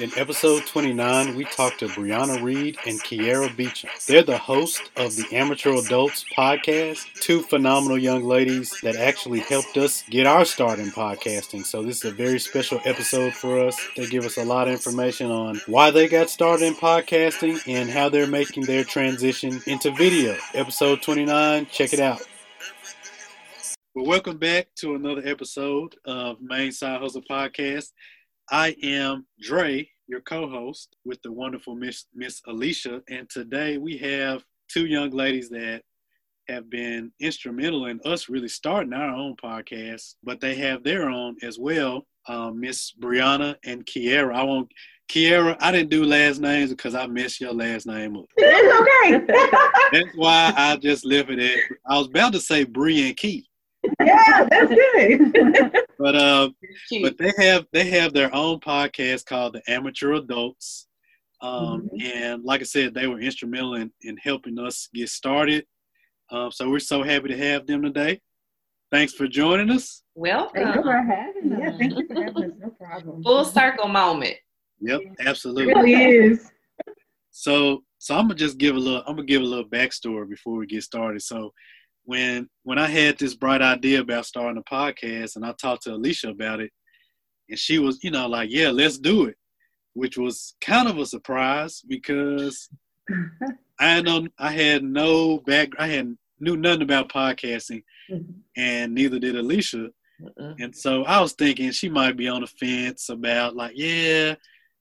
In episode 29, we talked to Brianna Reed and Kiera Beecham. They're the host of the Amateur Adults podcast, two phenomenal young ladies that actually helped us get our start in podcasting. So, this is a very special episode for us. They give us a lot of information on why they got started in podcasting and how they're making their transition into video. Episode 29, check it out. Well, welcome back to another episode of Mane Side Hustle Podcast. I am Dre, your co-host, with the wonderful Miss Miss Alicia, and today we have two young ladies that have been instrumental in us really starting our own podcast, but they have their own as well. Um, Miss Brianna and Kiera. I won't. Kiera, I didn't do last names because I messed your last name up. It's okay. That's why I just left it at. I was about to say Bree and Key, yeah, that's good. but uh, but they have they have their own podcast called the Amateur Adults. Um, And like I said, they were instrumental in, in helping us get started. Um, so we're so happy to have them today. Thanks for joining us. Thank you Welcome. for having us. Yeah, thank you for having us. No problem. Full circle moment. Yep, It absolutely. really is. So so I'm gonna just give a little I'm gonna give a little backstory before we get started. So when when I had this bright idea about starting a podcast and I talked to Alicia about it, and she was, you know, like, yeah, let's do it, which was kind of a surprise because I know I had no back I had knew nothing about podcasting mm-hmm. and neither did Alicia. Mm-mm. And so I was thinking she might be on the fence about like, yeah,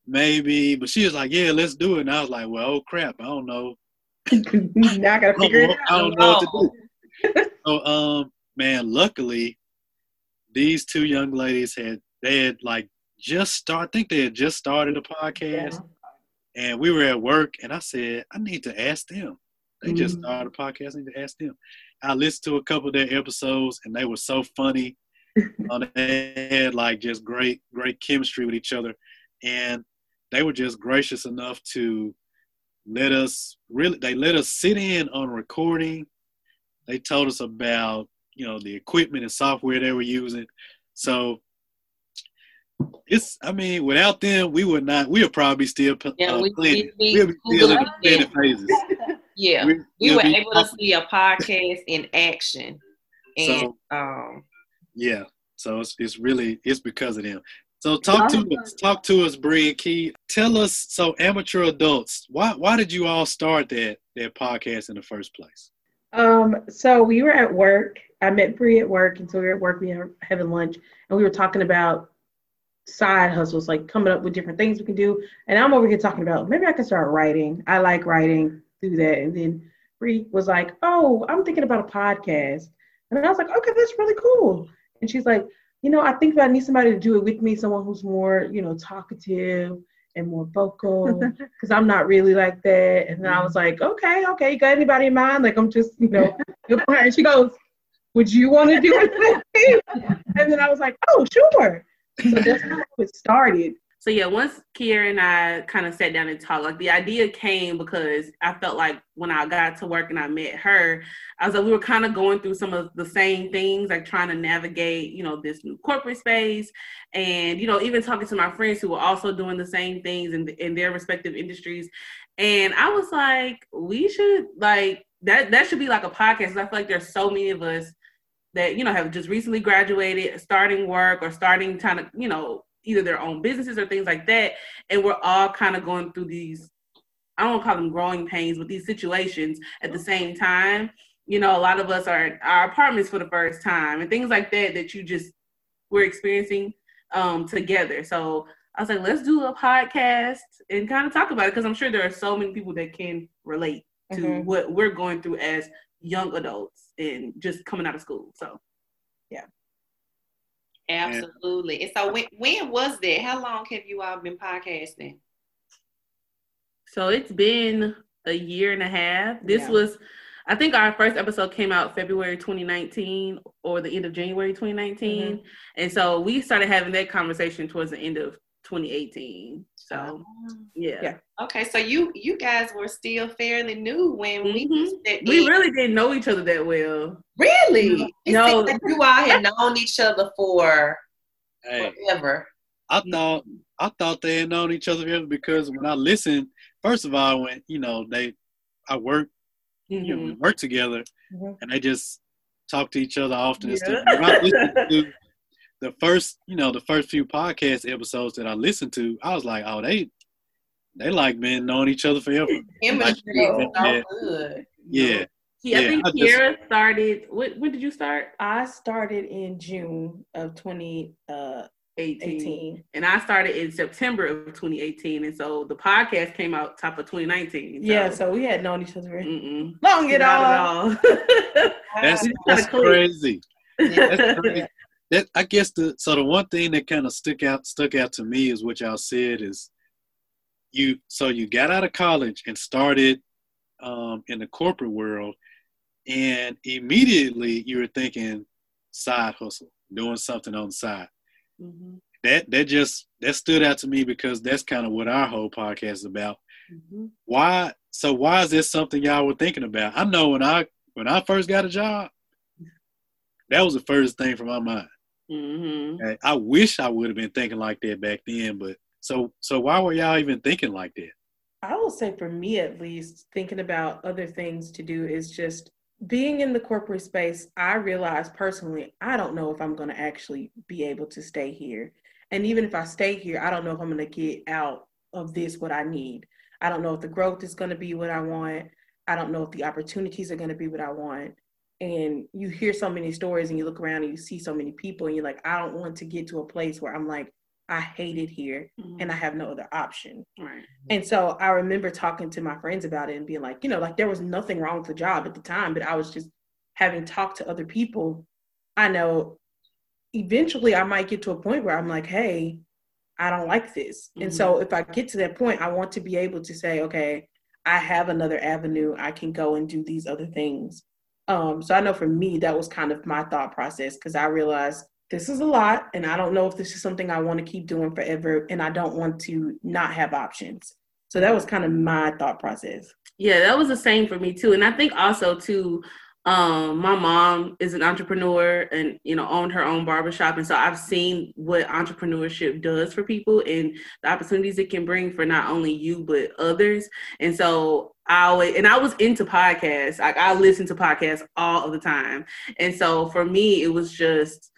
maybe, but she was like, yeah, let's do it. And I was like, well, oh crap, I don't know. now I gotta I figure don't, it know- I don't know what to do. Oh. so, um, man, luckily, these two young ladies had they had like just start. I think they had just started a podcast, and we were at work, and I said, I need to ask them. They just Mhm. started a podcast. I need to ask them. I listened to a couple of their episodes, and they were so funny. uh, they had like just great, great chemistry with each other, and they were just gracious enough to let us really. They let us sit in on recording. They told us about you know the equipment and software they were using. So it's. I mean, without them, we would not. We would probably still uh, Yeah, we- planning. we- be we still in the planning phases. Yeah, We- we were able to see a podcast in action, and So- um, Yeah. So it's it's really it's because of them. So talk to us, talk to us, Bree Key. Tell us, so amateur adults, why why did you all start that that podcast in the first place? Um, so we were at work. I met Bree at work, and so we were at work. We were having lunch, and we were talking about side hustles, like coming up with different things we can do. And I'm over here talking about maybe I can start writing. I like writing, do that. And then Bree was like, "Oh, I'm thinking about a podcast," and I was like, "Okay, that's really cool." And she's like, "You know, I think that I need somebody to do it with me, someone who's more, you know, talkative." And more vocal because I'm not really like that. And then I was like, okay, okay, you got anybody in mind? Like, I'm just, you know. And she goes, would you want to do it? And then I was like, oh, sure. So that's how it started. So yeah, once Kiera and I kind of sat down and talked, like the idea came because I felt like when I got to work and I met her, I was like we were kind of going through some of the same things, like trying to navigate, you know, this new corporate space, and you know, even talking to my friends who were also doing the same things in in their respective industries, and I was like, we should like that that should be like a podcast. I feel like there's so many of us that you know have just recently graduated, starting work or starting trying to you know either their own businesses or things like that. And we're all kind of going through these, I don't call them growing pains, but these situations at the same time. You know, a lot of us are our apartments for the first time and things like that that you just we're experiencing um, together. So I was like, let's do a podcast and kind of talk about it because I'm sure there are so many people that can relate to Mhm. what we're going through as young adults and just coming out of school. So absolutely. And so when when was that? How long have you all been podcasting? So it's been a year and a half. This Yeah. was, I think our first episode came out February 2019 or the end of January 2019. Mm-hmm. And so we started having that conversation towards the end of 2018. So yeah. Yeah. Okay, so you you guys were still fairly new when we Mhm. stepped We in. really didn't know each other that well. really it No. seems like you all had known each other for Hey, forever. I thought I thought they had known each other forever because when I listened, first of all, when you know they, I work, you know, we Mhm. work together, Mhm. and they just talk to each other often and Yeah. stuff. the first, you know, the first few podcast episodes that I listened to, I was like, oh, they, they like been knowing each other forever. Chemistry Yeah. is so good. Yeah, See, I Yeah, think I just- Kiera started. What, when did you start? I started in June of 2018. Uh, and I started in September of 2018. And so the podcast came out top of 2019. Yeah, so we had known each other very Mm-mm. long at all. at all. that's that's cool. crazy. That's crazy. That I guess the so the one thing that kind of stuck out stuck out to me is what y'all said is you so you got out of college and started um, in the corporate world, and immediately you were thinking side hustle, doing something on the side. Mhm, That that just that stood out to me because that's kind of what our whole podcast is about. mhm. Why? So why is this something y'all were thinking about? I know when I when I first got a job, that was the first thing from my mind. Mhm. I- I wish I would have been thinking like that back then, but so so why were y'all even thinking like that? I will say for me at least, thinking about other things to do is just being in the corporate space. I realize personally, I don't know if I'm going to actually be able to stay here. And even if I stay here, I don't know if I'm going to get out of this what I need. I don't know if the growth is going to be what I want. I don't know if the opportunities are going to be what I want. And you hear so many stories and you look around and you see so many people and you're like, I don't want to get to a place where I'm like, I hate it here Mhm. and I have no other option. Right. And so I remember talking to my friends about it and being like, you know, like there was nothing wrong with the job at the time, but I was just having talked to other people. I know eventually I might get to a point where I'm like, hey, I don't like this. And so if I get to that point, I want to be able to say, okay, I have another avenue. I can go and do these other things. Um, so I know for me, that was kind of my thought process because I realized this is a lot and I don't know if this is something I want to keep doing forever and I don't want to not have options. So that was kind of my thought process. Yeah, that was the same for me too. And I think also too, um, my mom is an entrepreneur and you know owned her own barbershop. And so I've seen what entrepreneurship does for people and the opportunities it can bring for not only you but others. And so I always and I was into podcasts. Like I listened to podcasts all of the time. And so for me, it was just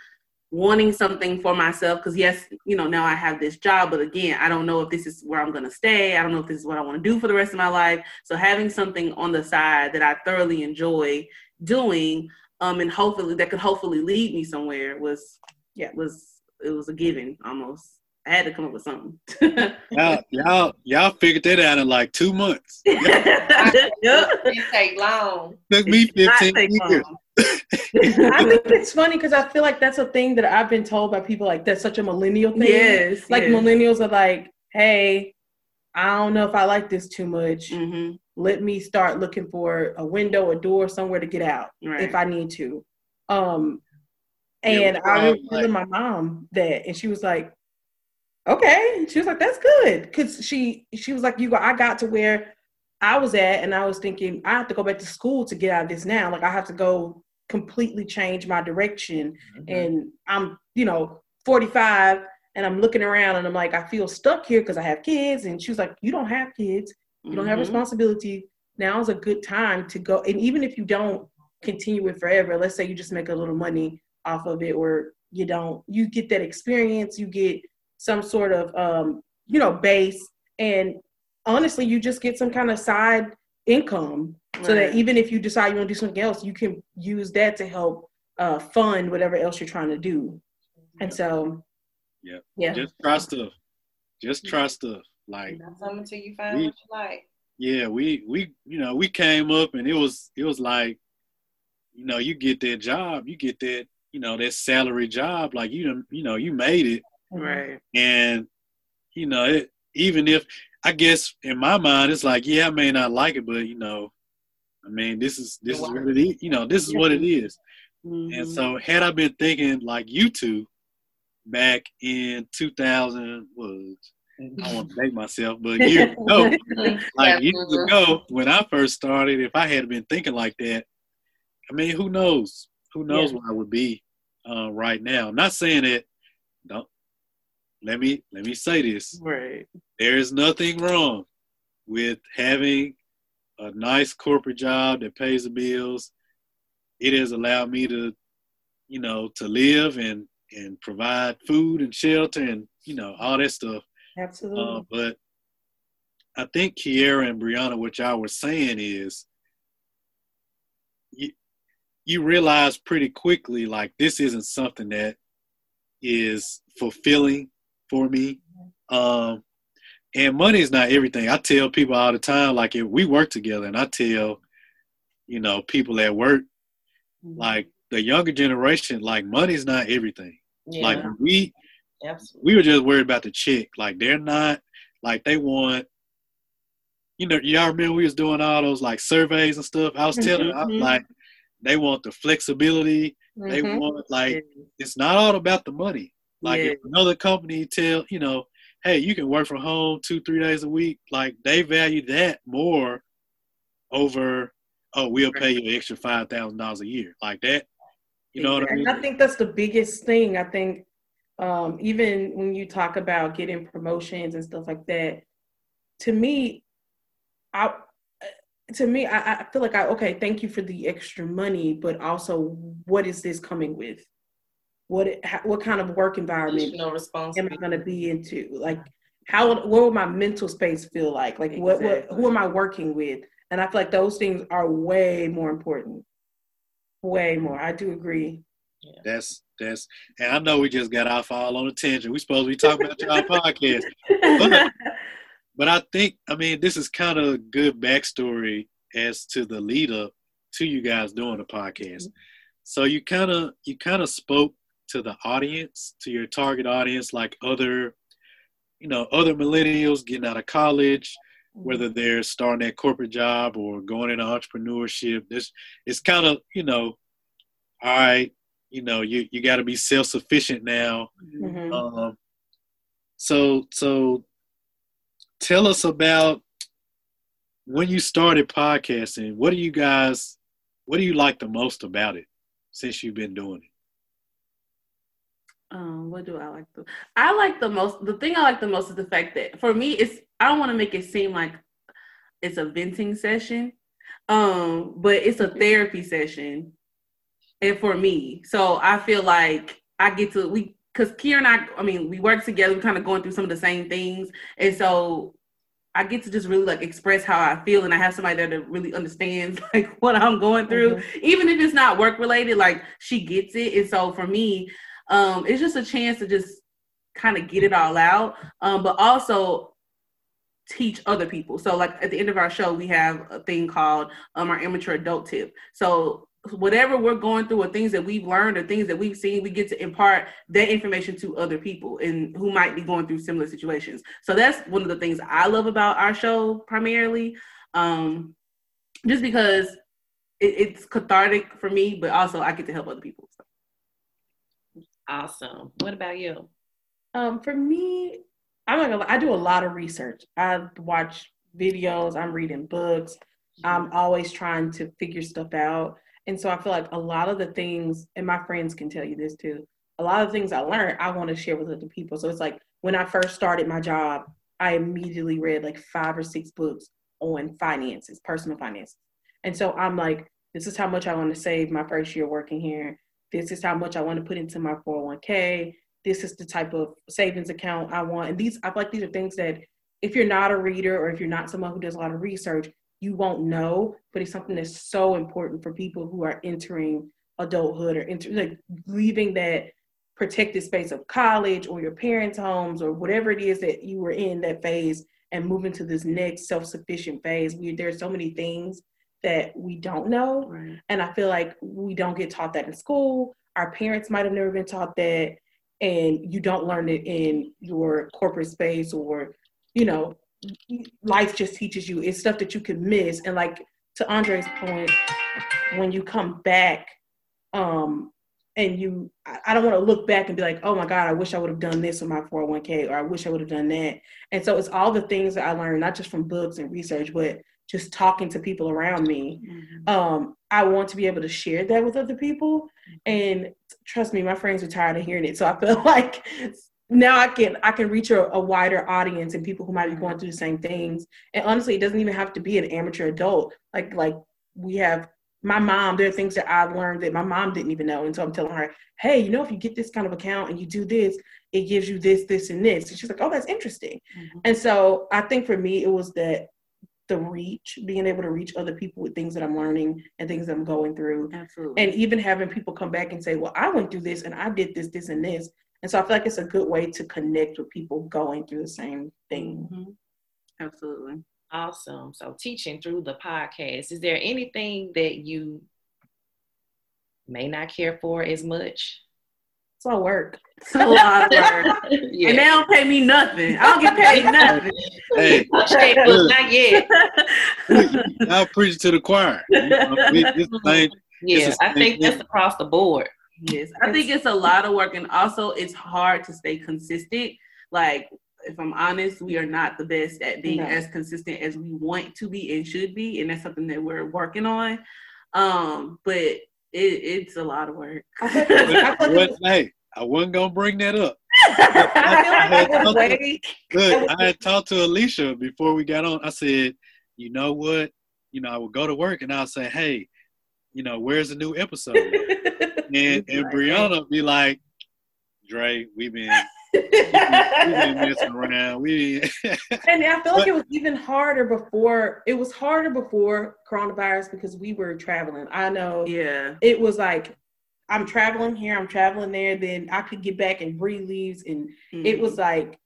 wanting something for myself because yes you know now i have this job but again i don't know if this is where i'm going to stay i don't know if this is what i want to do for the rest of my life so having something on the side that i thoroughly enjoy doing um and hopefully that could hopefully lead me somewhere was Yeah. was it was a given almost i had to come up with something Y'all y'all y'all figured that out in like two months. It didn't take long. Took me fifteen years. I think it's funny because I feel like that's a thing that I've been told by people like that's such a millennial thing. yes Like yes. millennials are like, hey, I don't know if I like this too much. Mhm. Let me start looking for a window, a door, somewhere to get out right if I need to. Um, and I was telling my mom that, and she was like, "Okay." She was like, "That's good," because she she was like, "You, got, I got to where I was at, and I was thinking I have to go back to school to get out of this now. Like I have to go completely change my direction, and I'm you know 45." And I'm looking around and I'm like, I feel stuck here because I have kids. And she was like, You don't have kids you don't have Mhm. responsibility. Now is a good time to go. And even if you don't continue it forever let's say you just make a little money off of it or you don't you get that experience you get some sort of um you know base. And honestly you just get some kind of side income so that even if you decide you want to do something else you can use that to help uh fund whatever else you're trying to do. And so yeah, yeah. Just try stuff. Just try stuff. Like something until you find We- what you like. yeah, we we you know we came up and it was it was like, you know, you get that job, you get that you know that salary job, like you you know you made it, right. And you know it, even if I guess in my mind it's like yeah I may not like it, but you know, I mean this is this is what it is, you know this is what it is, Mhm. and so had I been thinking like you two back in 2000 was I want to make myself, but years ago, like years ago when I first started, if I had been thinking like that, I mean, who knows? Who knows Yeah. where I would be uh, right now? I'm not saying that don't let me let me say this. Right. There is nothing wrong with having a nice corporate job that pays the bills. It has allowed me to, you know, to live and and provide food and shelter and you know all that stuff. Absolutely. Uh, but I think Kiera and Brianna, what y'all were saying is, you you realize pretty quickly like this isn't something that is fulfilling for me. Um, and money is not everything. I tell people all the time, like if we work together, and I tell, you know, people at work, like the younger generation, like money's not everything. Yeah, Like we absolutely. we were just worried about the chick. Like they're not like they want. You know, y'all remember we was doing all those like surveys and stuff. I was telling, I, Mhm. like, they want the flexibility. They Mhm. want like it's not all about the money. Like Yeah. if another company tell you know, hey, you can work from home two three days a week. Like they value that more over. Oh, we'll pay you an extra five thousand dollars a year. Like that. You know what I mean? And I think that's the biggest thing. I think um, even when you talk about getting promotions and stuff like that, to me, I to me, I, I feel like I okay, thank you for the extra money, but also what is this coming with? What it, what kind of work environment am I going to be into? Like, how what will my mental space feel like? Like, what, what who am I working with? And I feel like those things are way more important. Way more. I do agree. That's that's. And I know we just got off all on a tangent. We supposed to be talking about y'all podcast. But I think, I mean, this is kind of a good backstory as to the lead up to you guys doing the podcast. Mm-hmm. So you kind of you kind of spoke to the audience, to your target audience, like other, you know, other millennials getting out of college, mm-hmm. whether they're starting that corporate job or going into entrepreneurship. This it's kind of you know, all right, you know, you you got to be self sufficient now. Mhm. Um, so so tell us about when you started podcasting. What do you guys? What do you like the most about it since you've been doing it? Um, what do I like the I like the most the thing I like the most is the fact that for me it's I don't want to make it seem like it's a venting session. Um, but it's a therapy session. And for me. So I feel like I get to we because Kier and I I mean we work together, we're kind of going through some of the same things. And so I get to just really like express how I feel and I have somebody there that really understands like what I'm going through. Even if it's not work related, like she gets it. And so for me, um, it's just a chance to just kind of get it all out, um, but also teach other people. So, like at the end of our show, we have a thing called um, our amateur adult tip. So, whatever we're going through, or things that we've learned, or things that we've seen, we get to impart that information to other people and who might be going through similar situations. So, that's one of the things I love about our show primarily, um, just because it, it's cathartic for me, but also I get to help other people. So. Awesome. What about you? Um, for me, I'm not gonna lie, I do a lot of research. I watch videos, I'm reading books, I'm always trying to figure stuff out. And so I feel like a lot of the things, and my friends can tell you this too, a lot of things I learned, I want to share with other people. So it's like when I first started my job, I immediately read like five or six books on finances, personal finances. And so I'm like, this is how much I want to save my first year working here. This is how much I want to put into my 401k. This is the type of savings account I want. And these, I feel like these are things that if you're not a reader or if you're not someone who does a lot of research, you won't know. But it's something that's so important for people who are entering adulthood or enter, like leaving that protected space of college or your parents' homes or whatever it is that you were in that phase and moving to this next self-sufficient phase. We, there's so many things that we don't know. Right. And I feel like we don't get taught that in school. Our parents might have never been taught that. And you don't learn it in your corporate space or, you know, life just teaches you. It's stuff that you can miss. And like to Andre's point, when you come back, um, and you, I I don't want to look back and be like, oh my God, I wish I would have done this with my 401k, or I wish I would have done that. And so it's all the things that I learned, not just from books and research, but just talking to people around me um, I want to be able to share that with other people. And trust me, my friends are tired of hearing it. So I feel like now I can I can reach a, a, wider audience and people who might be going through the same things. And honestly, it doesn't even have to be an amateur adult. Like like we have my mom. There are things that I've learned that my mom didn't even know, and so I'm telling her, hey, you know, if you get this kind of account and you do this, it gives you this, this, and this. And she's like, oh, that's interesting. Mm-hmm. And so I think for me, it was that the reach, being able to reach other people with things that I'm learning and things that I'm going through. Absolutely. And even having people come back and say, well, I went through this and I did this, this, and this. And so I feel like it's a good way to connect with people going through the same thing. Mm-hmm. Absolutely. Awesome. So teaching through the podcast, is there anything that you may not care for as much? It's all work. It's a lot of work. yeah. And they don't pay me nothing. I don't get paid nothing. Hey, not yet. I'll preach to the choir. You know, this thing, yeah, I think that's across the board. Yes, I think it's a lot of work, and also it's hard to stay consistent. Like, if I'm honest, we are not the best at being no. as consistent as we want to be and should be, and that's something that we're working on. Um, but it, it's a lot of work. what, hey, I wasn't gonna bring that up. I, I, had to, good. I had talked to Alicia before we got on. I said, you know what? You know, I would go to work and I'll say, hey, you know, where's the new episode? and and Brianna be like, Dre, we've been we've been messing around. We and I feel like it was even harder before. It was harder before coronavirus because we were traveling. I know. Yeah. It was like I'm traveling here, I'm traveling there. Then I could get back and breathe leaves, and mm-hmm. it was like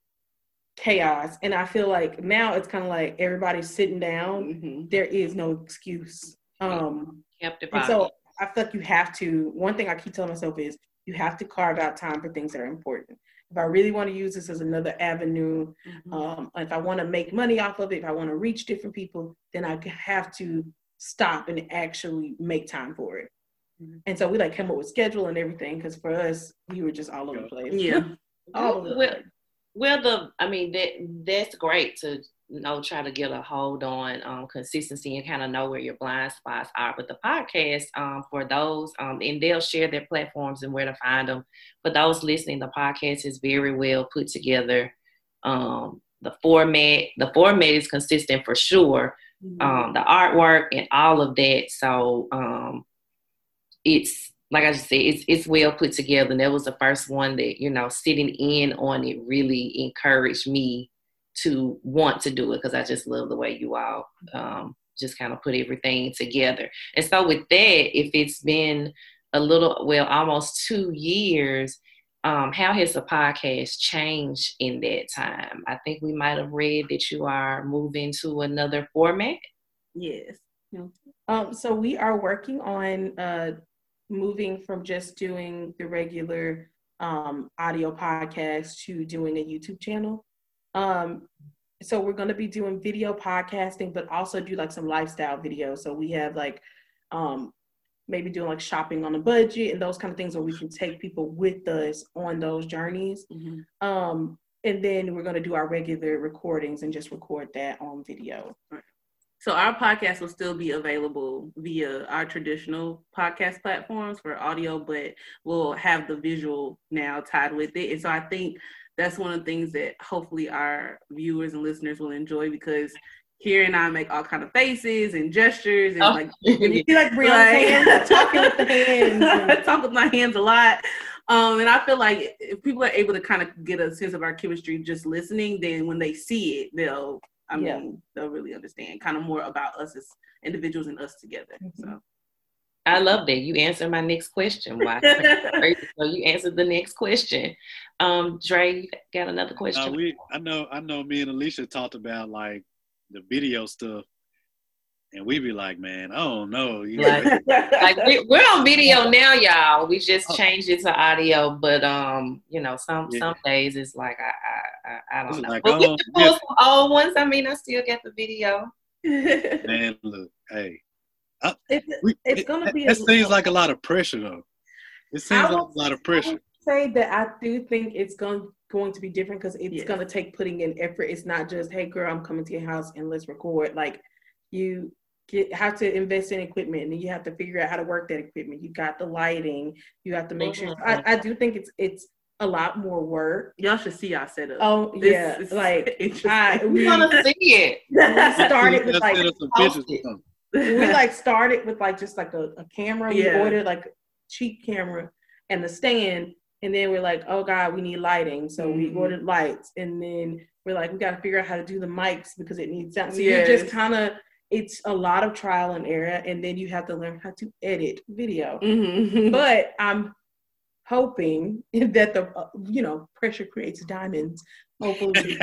chaos. And I feel like now it's kind of like everybody's sitting down. Mm-hmm. There is no excuse. Um, Kept and so I feel like you have to. One thing I keep telling myself is you have to carve out time for things that are important. If I really want to use this as another avenue, mm-hmm. um, if I want to make money off of it, if I want to reach different people, then I have to stop and actually make time for it. Mm-hmm. And so we like came up with schedule and everything because for us, we were just all over the place. Yeah. all over the well, place. Well, the I mean that that's great to you know try to get a hold on um, consistency and kind of know where your blind spots are. But the podcast um, for those um, and they'll share their platforms and where to find them. For those listening, the podcast is very well put together. Um, the format the format is consistent for sure. Mm-hmm. Um, the artwork and all of that. So um, it's like I just said, it's it's well put together. And that was the first one that, you know, sitting in on it really encouraged me to want to do it because I just love the way you all um, just kind of put everything together. And so with that, if it's been a little well, almost two years, um, how has the podcast changed in that time? I think we might have read that you are moving to another format. Yes. Um, so we are working on uh, moving from just doing the regular um, audio podcast to doing a YouTube channel. Um, so we're going to be doing video podcasting, but also do like some lifestyle videos. So we have like um, maybe doing like shopping on a budget and those kind of things where we can take people with us on those journeys. Mm-hmm. Um, and then we're going to do our regular recordings and just record that on video. So our podcast will still be available via our traditional podcast platforms for audio, but we'll have the visual now tied with it. And so I think that's one of the things that hopefully our viewers and listeners will enjoy because here and I make all kind of faces and gestures and oh. like you see like hands, talking with the hands, and... talk with my hands a lot. Um, and I feel like if people are able to kind of get a sense of our chemistry just listening, then when they see it, they'll I mean, yeah. they'll really understand kind of more about us as individuals and us together. Mm-hmm. So. I love that. You answered my next question. Why? so you answered the next question. Um, Dre, you got another question? Uh, we, I know, I know. Me and Alicia talked about like the video stuff and we be like, man, I don't know. You know? like we, are on video now, y'all. We just oh. changed it to audio, but um, you know, some yeah. some days it's like I I I, I don't know. Like, but we can pull some old ones. I mean, I still get the video. man, look, hey, I, it's, it's gonna it, be. It seems like a lot of pressure, though. It seems like a lot of pressure. say that I do think it's going going to be different because it's yes. gonna take putting in effort. It's not just, hey, girl, I'm coming to your house and let's record. Like you get have to invest in equipment and you have to figure out how to work that equipment. You got the lighting, you have to make mm-hmm. sure I, I do think it's it's a lot more work. Y'all should see our setup. Oh This yeah, is like. I, We we, want to see it. we started with Let's like send us some post pictures or it. something. we like started with like just like a, a camera. We Yeah. ordered like a cheap camera and the stand, and then we're like, oh god, we need lighting, so we Mhm. ordered lights, and then we're like, we got to figure out how to do the mics because it needs sound. So Yes. you just kind of. It's a lot of trial and error, and then you have to learn how to edit video. Mhm. But I'm hoping that the uh, you know pressure creates diamonds. Hopefully,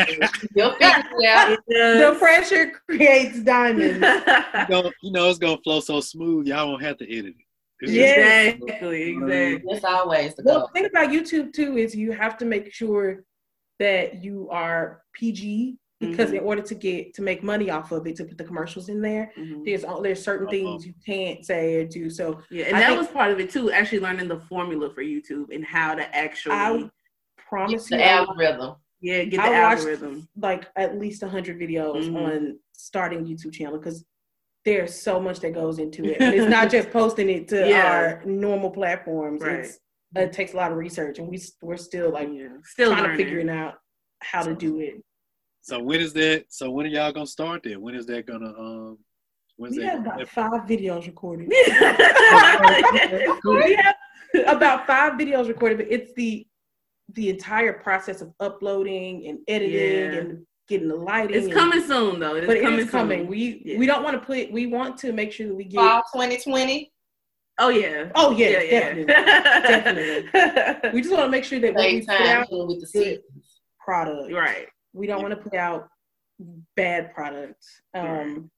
You'll figure it out. the pressure creates diamonds. You know, you know it's gonna flow so smooth, y'all won't have to edit it. It's Yeah. exactly, exactly. It's always the Well, goal. the thing about YouTube too is you have to make sure that you are PG because Mhm. in order to get to make money off of it to put the commercials in there, Mhm. there's there's certain Uh-huh. things you can't say or do. So Yeah, and I that think- was part of it too. Actually, learning the formula for YouTube and how to actually, I promise the you, I algorithm. Yeah, get the I watched- algorithm. like at least hundred videos Mhm. on starting YouTube channel because there's so much that goes into it. And it's not just posting it to Yeah. our normal platforms. Right. It's it takes a lot of research, and we we're still like yeah, still trying learning. to figuring out how to do it. So when is that? So when are y'all gonna start that? When is that gonna um? When's We that? have about five videos recorded. We have about five videos recorded, but it's the the entire process of uploading and editing Yeah. and getting the lighting. it's and- coming soon though. It's but coming is coming. soon. We Yeah. we don't want to put. We want to make sure that we get. Fall 2020. Oh yeah. Oh yeah, definitely. definitely. We just want to make sure that when we Same put out with the good seasons. product, right. we don't want to put out bad products. Um,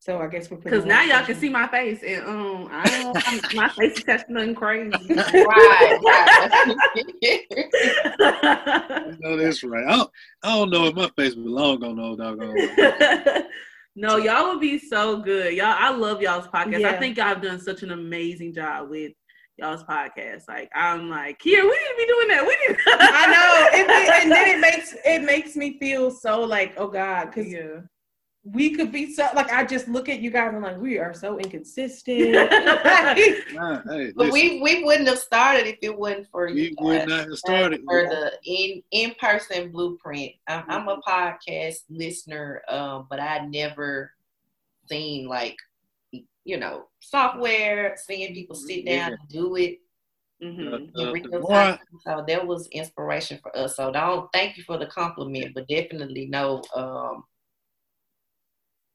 so I guess we're putting Because now y'all can see my face, and um, I don't, I'm, my face is touching nothing crazy. Right, right. I know that's right. I don't, I don't know if my face belong on no doggone. no, y'all would be so good. Y'all, I love y'all's podcast. Yeah. I think y'all have done such an amazing job with y'all's podcast. Like, I'm like, here, we need to be doing that. We need. I know, and, then- and then it makes it makes me feel so like, oh God, because yeah. We could be so like I just look at you guys and like we are so inconsistent. Nah, hey, But we we wouldn't have started if it wasn't for we you. would not have started. for the in in person blueprint. I'm, I'm a Mm-hmm. podcast listener, um, but I never seen like you know software, seeing people sit down Yeah. and do it Mhm. in Uh, the real more time. So that was inspiration for us. So don't thank you for the compliment, but definitely know um,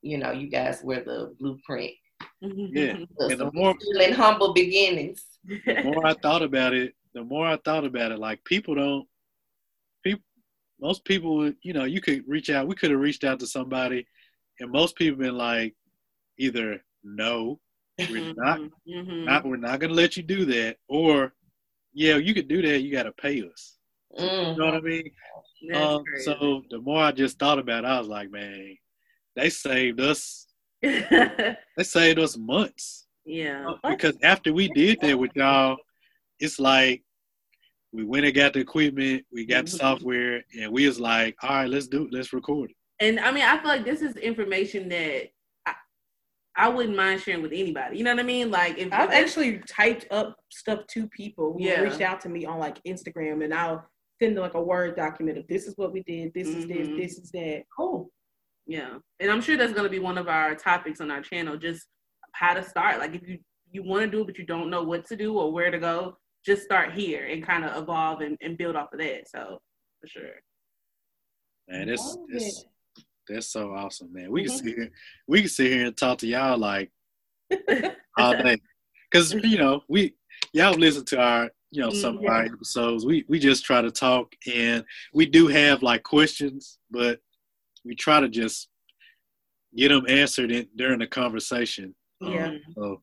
you know you guys were the blueprint. Yeah. And the more- in humble beginnings. the more I thought about it, the more I thought about it, like people don't, people, most people you know, you could reach out. We could have reached out to somebody, and most people been like, either no, we're not, Mhm. not, we're not gonna let you do that, or yeah, you could do that. You got to pay us. Mm. You know what I mean? Um, so the more I just thought about it, I was like, man, they saved us. They saved us months. yeah. because after we did that with y'all, it's like we went and got the equipment, we got the Mhm. software, and we was like, all right, let's do it, let's record it. And I mean, I feel like this is information that I, I wouldn't mind sharing with anybody. You know what I mean? Like, if, I've actually typed up stuff to people who Yeah. reached out to me on like Instagram, and I'll send them like a word document of this is what we did, this is this, Mhm. this is that. Cool. Yeah, and I'm sure that's going to be one of our topics on our channel. Just how to start. Like, if you you want to do it but you don't know what to do or where to go, just start here and kind of evolve and, and build off of that. So, for sure. Man, that's Love that's, that's so awesome, man. We can sit here, we can sit here and talk to y'all like all day, because you know we y'all listen to our you know some of our episodes. We we just try to talk, and we do have like questions, but we try to just get them answered in, during the conversation. Um, Yeah. So,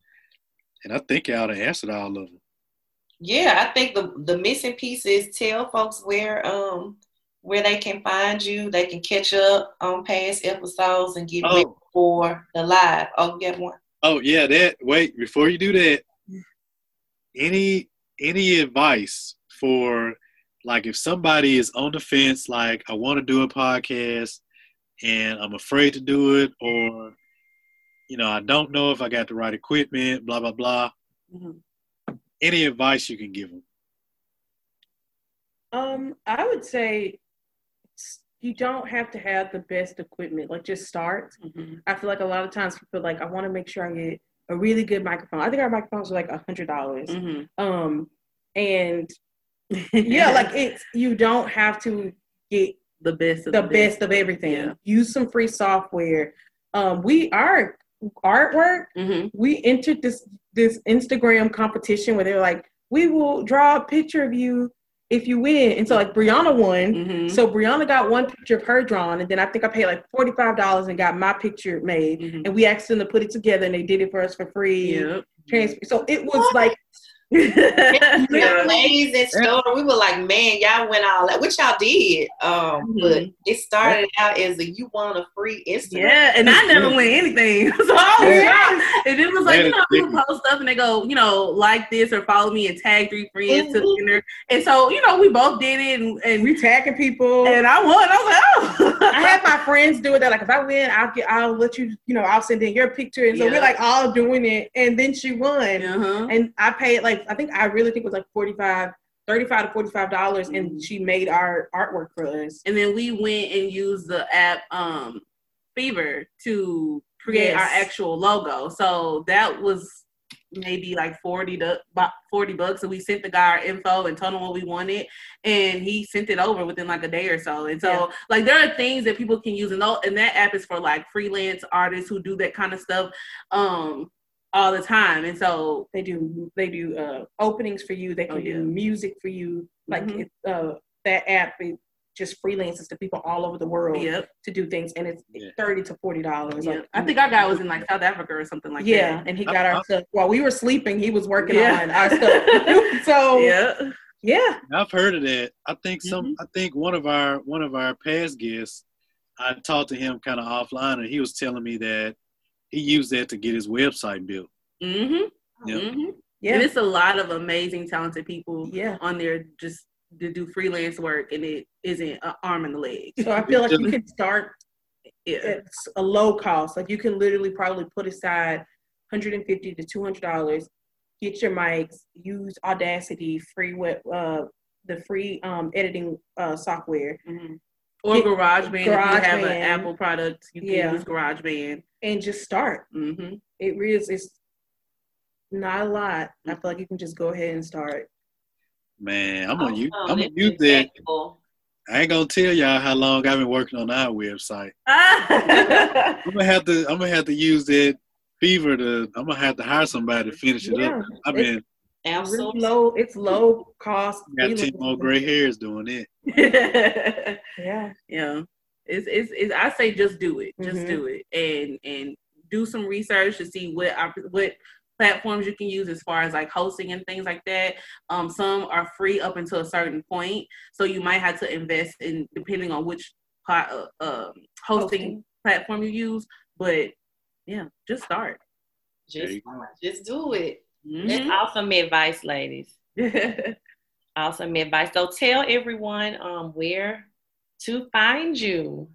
and I think y'all have answered all of them. Yeah, I think the the missing piece is tell folks where um where they can find you. They can catch up on past episodes and get ready Oh, for the live. Oh, you got one. oh yeah. That wait before you do that. Any any advice for like if somebody is on the fence, like I want to do a podcast and I'm afraid to do it, or you know I don't know if I got the right equipment, blah blah blah. Mhm. Any advice you can give them? Um, I would say you don't have to have the best equipment. Like just start. Mm-hmm. I feel like a lot of times people like I want to make sure I get a really good microphone. I think our microphones are like a hundred dollars. Mm-hmm. Um, and yeah, like it's you don't have to get the best of the, the best, of everything. Yeah. Use some free software. Um, we are artwork. Mm-hmm. We entered this this Instagram competition where they're like, we will draw a picture of you if you win. And so like Brianna won. Mm-hmm. So Brianna got one picture of her drawn, and then I think I paid like forty five dollars and got my picture made. Mm-hmm. And we asked them to put it together, and they did it for us for free. Yep. Trans- so it was what? like yeah. ladies in store, we were like, man, y'all went all that, which y'all did. Um, mm-hmm. but it started out as a you want a free Instagram. Yeah, and I never win anything. so yeah. and it was like, you know, people post stuff and they go, you know, like this or follow me and tag three friends mm-hmm. to dinner. And so, you know, we both did it and, and we tagging people. And I won. I was like, oh I had my friends do it. That like if I win, I'll get I'll let you, you know, I'll send in your picture. And so yeah. we're like all doing it. And then she won. Uh-huh. And I paid like I think I really think it was like 45 35 to 45 dollars and mm-hmm. she made our artwork for us. And then we went and used the app um Fiverr to create yes. our actual logo. So that was maybe like 40 to 40 bucks. And we sent the guy our info and told him what we wanted. And he sent it over within like a day or so. And so yeah. like there are things that people can use. And, and that app is for like freelance artists who do that kind of stuff. Um all the time. And so they do they do uh, openings for you. They can oh, yeah. do music for you. Like mm-hmm. it, uh, that app it just freelances to people all over the world yep. to do things, and it's yeah. thirty to forty dollars. Yep. Like, I think our guy was in like South Africa or something like yeah, that. and he got I, our I, stuff while we were sleeping. He was working yeah. on our stuff. so yeah. Yeah, I've heard of that. I think some. Mm-hmm. I think one of our one of our past guests, I talked to him kind of offline, and he was telling me that he used that to get his website built. Mm-hmm. Yep. Mm-hmm. Yeah. And it's a lot of amazing, talented people yeah. on there just to do freelance work, and it isn't an arm and a leg. So I feel like you can start yeah. It's a low cost. Like you can literally probably put aside 150 to 200 dollars, get your mics, use Audacity, free web, uh, the free um, editing uh, software. Mm-hmm. Or GarageBand. Garage if you have an Apple product, you can yeah. use GarageBand and just start. Mm-hmm. It really is. It's not a lot. I feel like you can just go ahead and start. Man, I'm gonna use. I'm gonna use that. I ain't gonna tell y'all how long I've been working on our website. I'm gonna have to. I'm gonna have to use that Fiverr to. I'm gonna have to hire somebody to finish it yeah, up. I've been. Absolutely low. It's low cost. Got ten more gray hairs doing it. yeah, yeah. It's, it's, it's I say just do it, just mm-hmm. do it, and and do some research to see what what platforms you can use as far as like hosting and things like that. Um, some are free up until a certain point, so you might have to invest in depending on which uh, uh, hosting, hosting, platform you use. But yeah, just start. Just just do it. Mm-hmm. That's awesome advice, ladies. awesome advice. So tell everyone um, where to find you.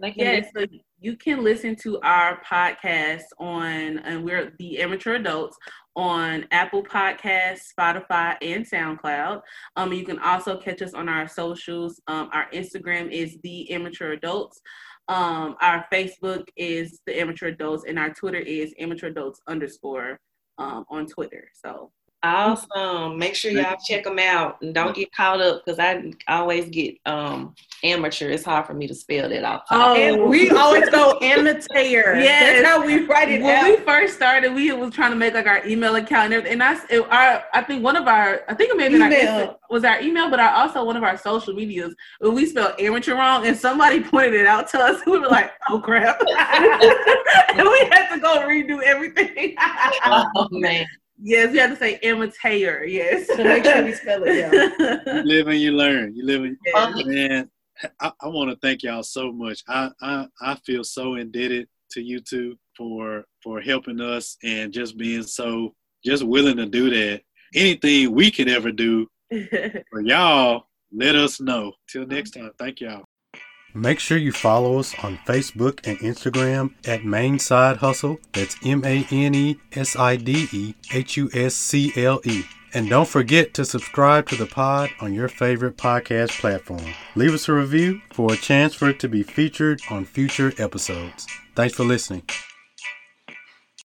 Like yes, so you can listen to our podcast on, and we're the Amateur Adults on Apple Podcasts, Spotify, and SoundCloud. Um, you can also catch us on our socials. Um, our Instagram is the Amateur Adults. Um, our Facebook is the Amateur Adults, and our Twitter is Amateur Adults underscore um, on Twitter. So Awesome. Make sure y'all check them out and don't get caught up because I always get um amateur. It's hard for me to spell that out. Oh, and we always go amateur. Yeah, that's how we write it. When out. we first started, we was trying to make like our email account and everything. And I, it, our, I think one of our, I think it may have our, was our email, but our, also one of our social medias when we spelled amateur wrong, and somebody pointed it out to us. We were like, oh crap, and we had to go redo everything. oh man. Yes, you have to say imitator. Yes. So make sure we spell it Yeah. you live and you learn. You live and yeah. man. I, I want to thank y'all so much. I, I I feel so indebted to you two for for helping us and just being so just willing to do that. Anything we can ever do for y'all, let us know. Till next time, thank y'all. Make sure you follow us on Facebook and Instagram at Mane Side Hustle. That's M A N E S I D E H U S C L E. And don't forget to subscribe to the pod on your favorite podcast platform. Leave us a review for a chance for it to be featured on future episodes. Thanks for listening.